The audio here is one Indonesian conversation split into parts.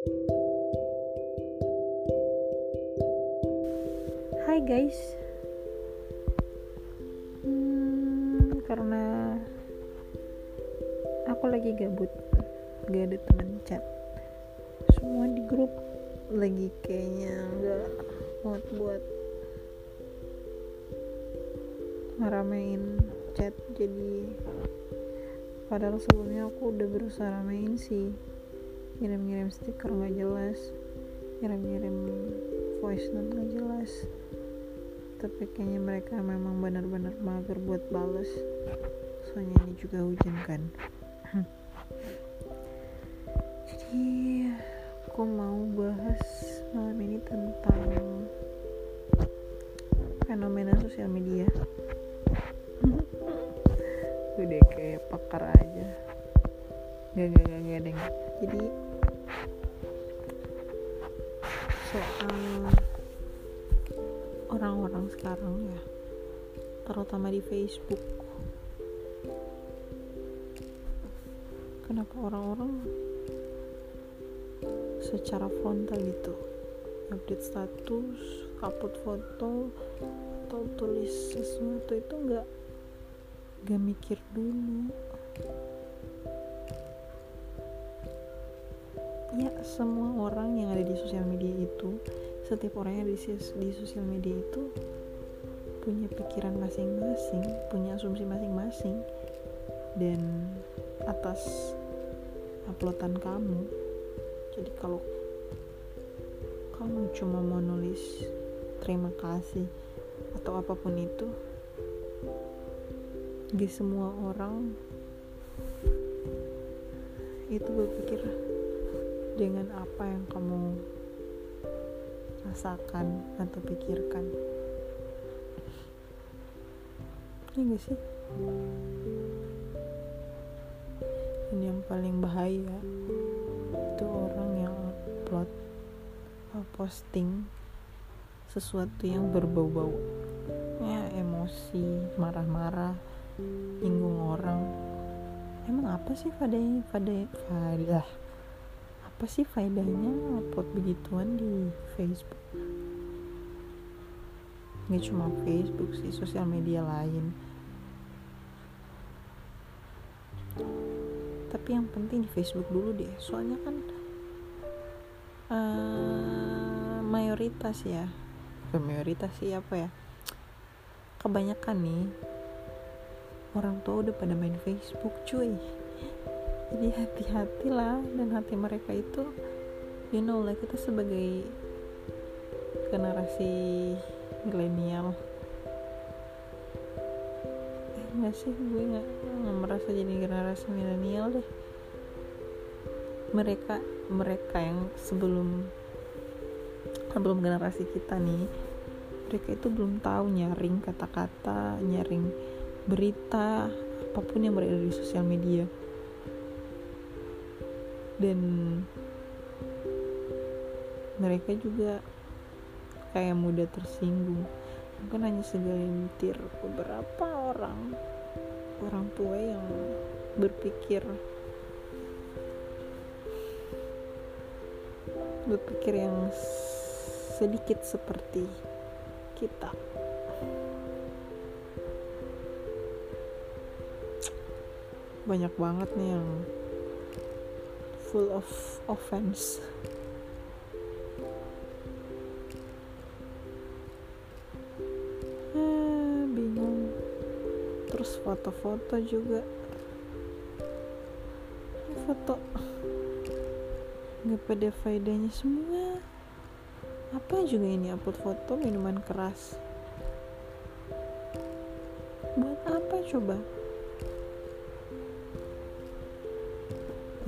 Hai guys. Hmm, Karena Aku lagi gabut Gak ada teman chat. Semua di grup Lagi kayaknya gak mood buat Ngeramein chat. Jadi Padahal sebelumnya aku udah berusaha ramein sih Ngirim-ngirim stiker gak jelas Ngirim-ngirim voice note gak jelas. Tapi kayaknya mereka memang benar-benar mager buat bales. Soalnya ini juga hujan kan. Jadi aku mau bahas malam ini tentang fenomena sosial media. Udah kayak pakar aja. Gak gak gak gak deng jadi soal orang-orang sekarang ya terutama di Facebook. Kenapa orang-orang secara frontal gitu update status upload foto atau tulis sesuatu itu nggak nggak mikir dulu ya semua orang yang ada di sosial media itu setiap orang yang di, di sosial media itu punya pikiran masing-masing punya asumsi masing-masing dan atas uploadan kamu. Jadi kalau kamu cuma mau nulis terima kasih atau apa pun itu di semua orang itu berpikir dengan apa yang kamu rasakan atau pikirkan. Ini gak sih? Ini yang paling bahaya itu orang yang upload posting sesuatu yang berbau-bau. Ya emosi marah-marah nyinggung orang. Emang apa sih faedahnya faedah apa sih faedahnya upload begituan di Facebook? Nggak cuma Facebook sih sosial media lain. Tapi yang penting di Facebook dulu deh soalnya kan uh, mayoritas ya bukan mayoritas sih apa ya kebanyakan nih orang tua udah pada main Facebook cuy jadi hati-hatilah dan hati mereka itu you know lah kita sebagai generasi milenial. Eh nggak sih? Gue nggak merasa jadi generasi milenial deh. Mereka mereka yang sebelum sebelum generasi kita nih mereka itu belum tahu nyaring kata-kata nyaring berita apa pun yang berada di sosial media dan mereka juga kayak mudah tersinggung. Mungkin hanya segelintir beberapa orang orang tua yang berpikir berpikir yang sedikit seperti kita. Banyak banget nih yang full of offense. Bingung. Terus foto-foto juga. Foto. Nggak pada faedahnya semua. Apa juga ini upload foto? Minuman keras. Buat apa coba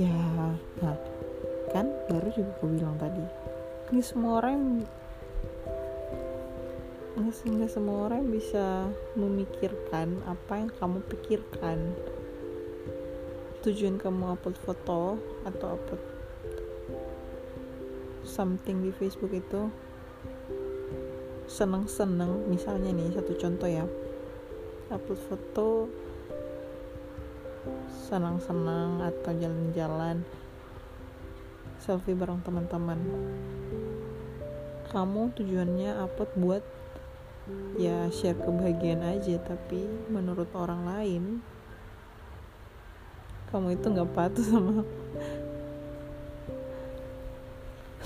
ya nah kan baru juga aku bilang tadi. Ini semua orang nggak semua orang bisa memikirkan apa yang kamu pikirkan. Tujuan kamu upload foto atau upload something di Facebook itu seneng-seneng. Misalnya nih satu contoh ya. Upload foto senang-senang atau jalan-jalan selfie bareng teman-teman. Kamu tujuannya upload buat ya share kebahagiaan aja tapi menurut orang lain kamu itu nggak patuh sama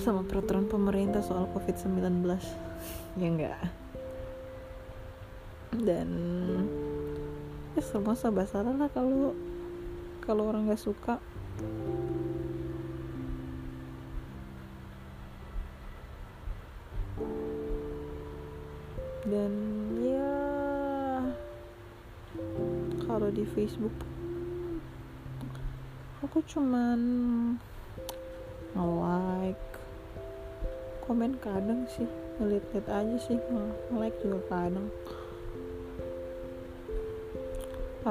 sama peraturan pemerintah soal covid-19 ya enggak dan ya semua serba salah lah kalau kalau orang nggak suka. Dan ya kalau di Facebook aku cuman nge-like. Komen kadang sih ngeliat-liat aja sih nge-like juga kadang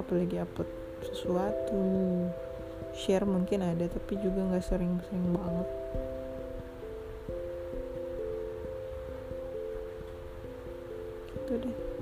apalagi upload sesuatu. Share mungkin ada tapi juga nggak sering-sering banget. Gitu deh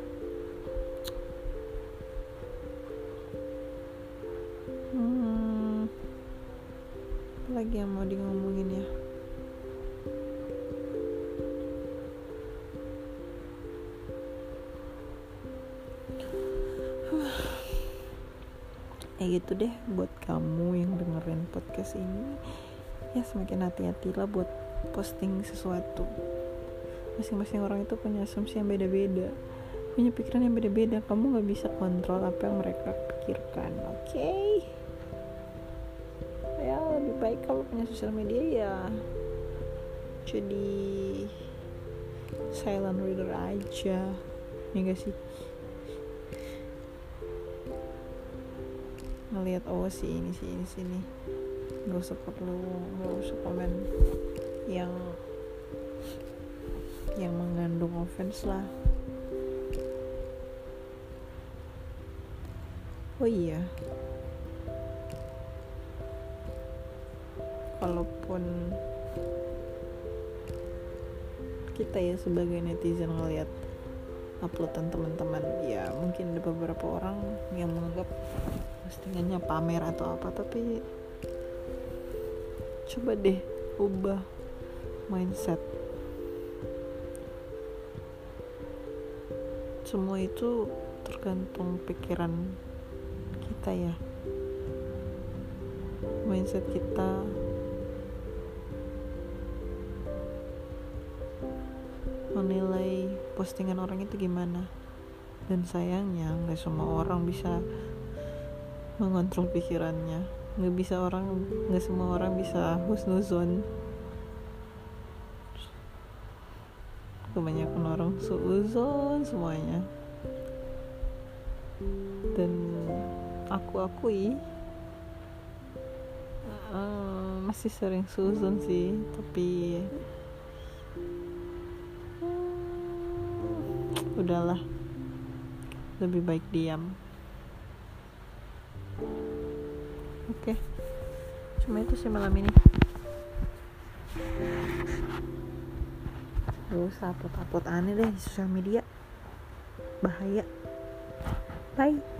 ya gitu deh buat kamu yang dengerin podcast ini ya semakin hati-hatilah buat posting sesuatu. Masing-masing orang itu punya asumsi yang beda-beda punya pikiran yang beda-beda. Kamu nggak bisa kontrol apa yang mereka pikirkan oke? Okay? ya lebih baik kalau punya sosial media ya jadi silent reader aja ya gak sih ngelihat oh si ini si ini sini nggak usah perlu nggak usah komen yang yang mengandung offense lah. Oh iya. Kalaupun kita ya sebagai netizen ngelihat uploadan teman-teman ya mungkin ada beberapa orang yang menganggap postingannya pamer atau apa tapi coba deh ubah mindset. Semua itu tergantung pikiran kita ya. Mindset kita. Menilai postingan orang itu gimana. Dan sayangnya nggak semua orang bisa mengontrol pikirannya. Nggak bisa orang nggak semua orang bisa husnuzon. Kebanyakan orang suuzon semuanya. Dan aku akui uh, masih sering suuzon sih tapi uh, udahlah. Lebih baik diam oke. Okay. cuma itu sih malam ini. Gak usah upload-upload aneh deh di sosial media. Bahaya. Bye